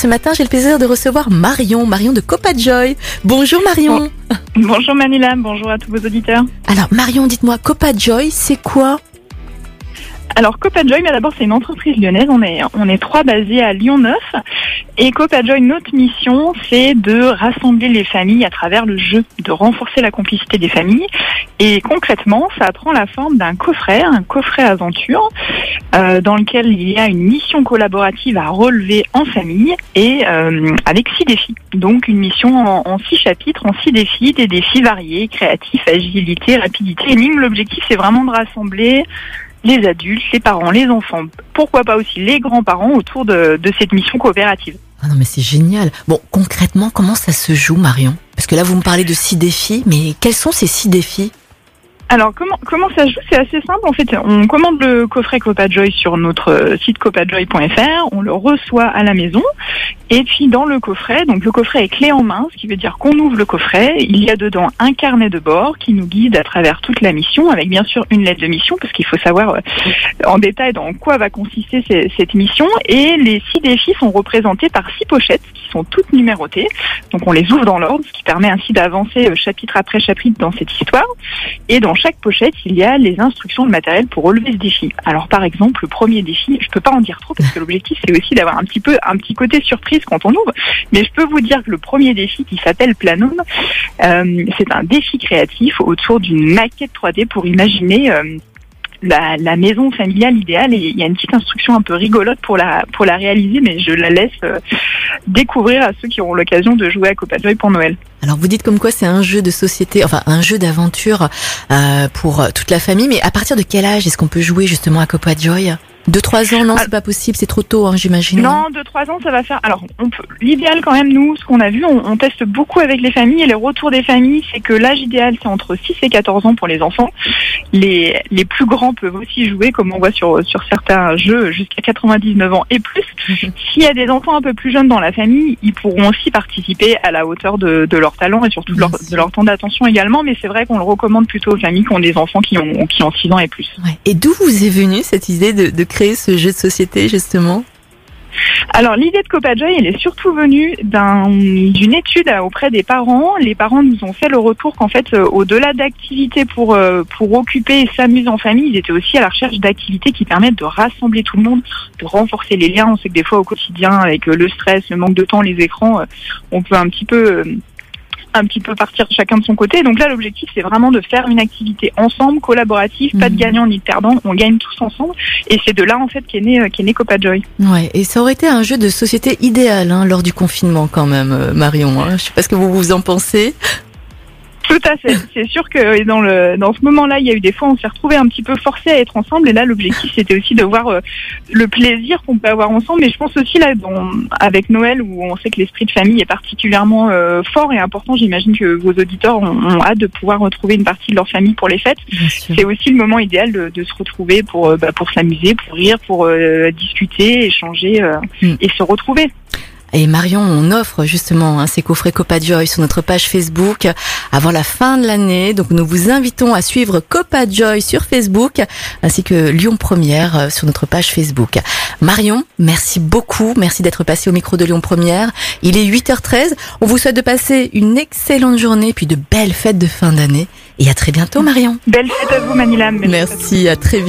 Ce matin, j'ai le plaisir de recevoir Marion, Marion de Copa Joy. Bonjour Marion. Bonjour Manila, bonjour à tous vos auditeurs. Alors Marion, dites-moi, Copa Joy, c'est quoi? Alors Copajoy, mais d'abord c'est une entreprise lyonnaise, on est, on est trois basés à Lyon 9. Et Copajoy, notre mission, c'est de rassembler les familles à travers le jeu, de renforcer la complicité des familles. Et concrètement, ça prend la forme d'un coffret, un coffret aventure, euh, dans lequel il y a une mission collaborative à relever en famille et euh, avec six défis. Donc une mission en, six chapitres, en six défis, des défis variés, créatifs, agilité, rapidité. L'objectif, c'est vraiment de rassembler les adultes, les parents, les enfants, pourquoi pas aussi les grands-parents autour de, de cette mission coopérative. Ah non mais c'est génial. Bon, concrètement, comment ça se joue Marion? Parce que là, vous me parlez de six défis, mais quels sont ces six défis? Alors comment comment ça se joue? C'est assez simple en fait. On commande le coffret Copajoy sur notre site copajoy.fr, on le reçoit à la maison et puis dans le coffret, donc le coffret est clé en main, ce qui veut dire qu'on ouvre le coffret, il y a dedans un carnet de bord qui nous guide à travers toute la mission, avec bien sûr une lettre de mission parce qu'il faut savoir euh, en détail dans quoi va consister cette mission et les six défis sont représentés par six pochettes qui sont toutes numérotées. Donc on les ouvre dans l'ordre, ce qui permet ainsi d'avancer euh, chapitre après chapitre dans cette histoire. Et dans chaque pochette, il y a les instructions de matériel pour relever ce défi. Alors par exemple, le premier défi, je peux pas en dire trop parce que l'objectif c'est aussi d'avoir un petit peu un petit côté surprise quand on ouvre. Mais je peux vous dire que le premier défi qui s'appelle Planum, euh, c'est un défi créatif autour d'une maquette 3D pour imaginer euh, la, maison familiale idéale et il y a une petite instruction un peu rigolote pour la pour la réaliser mais je la laisse euh, découvrir à ceux qui auront l'occasion de jouer à Copajoy pour Noël. Alors vous dites comme quoi c'est un jeu de société, enfin un jeu d'aventure pour toute la famille, mais à partir de quel âge est-ce qu'on peut jouer justement à Copa Joy Deux, trois ans, non, c'est pas possible, c'est trop tôt, hein, j'imagine. Non, de trois ans, ça va faire. Alors. L'idéal, quand même, nous, ce qu'on a vu, on, on teste beaucoup avec les familles et les retours des familles, c'est que l'âge idéal, c'est entre 6 et 14 ans pour les enfants. Les, les plus grands peuvent aussi jouer, comme on voit sur, sur certains jeux, jusqu'à 99 ans et plus. S'il y a des enfants un peu plus jeunes dans la famille, ils pourront aussi participer à la hauteur de, de leur talent et surtout de leur, de temps d'attention également. Mais c'est vrai qu'on le recommande plutôt aux familles qui ont des enfants qui ont, qui ont 6 ans et plus. Ouais. Et d'où vous est venue cette idée de, de créer ce jeu de société justement Alors l'idée de Copajoy, elle est surtout venue d'un- d'une étude auprès des parents. Les parents nous ont fait le retour qu'en fait, euh, au-delà d'activités pour euh, pour occuper et s'amuser en famille, ils étaient aussi à la recherche d'activités qui permettent de rassembler tout le monde, de renforcer les liens. On sait que des fois au quotidien, avec euh, le stress, le manque de temps, les écrans, on peut un petit peu un petit peu partir chacun de son côté. Donc là, l'objectif, c'est vraiment de faire une activité ensemble, collaborative, pas de Mhm. gagnant ni de perdant. On gagne tous ensemble. Et c'est de là, en fait, qu'est né, euh, qu'est né Copajoy. Ouais, et ça aurait été un jeu de société idéal hein, lors du confinement quand même, euh, Marion. Hein. Je sais pas ce que vous vous en pensez. Tout à fait. C'est sûr que dans le dans ce moment-là, il y a eu des fois, on s'est retrouvés un petit peu forcés à être ensemble. Et là, l'objectif, c'était aussi de voir euh, le plaisir qu'on peut avoir ensemble. Mais je pense aussi là, dans- avec Noël, où on sait que l'esprit de famille est particulièrement euh, fort et important. J'imagine que vos auditeurs ont, ont hâte de pouvoir retrouver une partie de leur famille pour les fêtes. C'est aussi le moment idéal de, de se retrouver pour euh, bah, pour s'amuser, pour rire, pour discuter, échanger Mm. et se retrouver. Et Marion, on offre justement hein, ces coffrets Copa Joy sur notre page Facebook avant la fin de l'année. Donc nous vous invitons à suivre Copa Joy sur Facebook ainsi que Lyon Première euh, sur notre page Facebook. Marion, merci beaucoup. Merci d'être passé au micro de Lyon Première. Il est 8h13. On vous souhaite de passer une excellente journée puis de belles fêtes de fin d'année. Et à très bientôt Marion. Belle fête à vous, Manila. Merci, à très vite.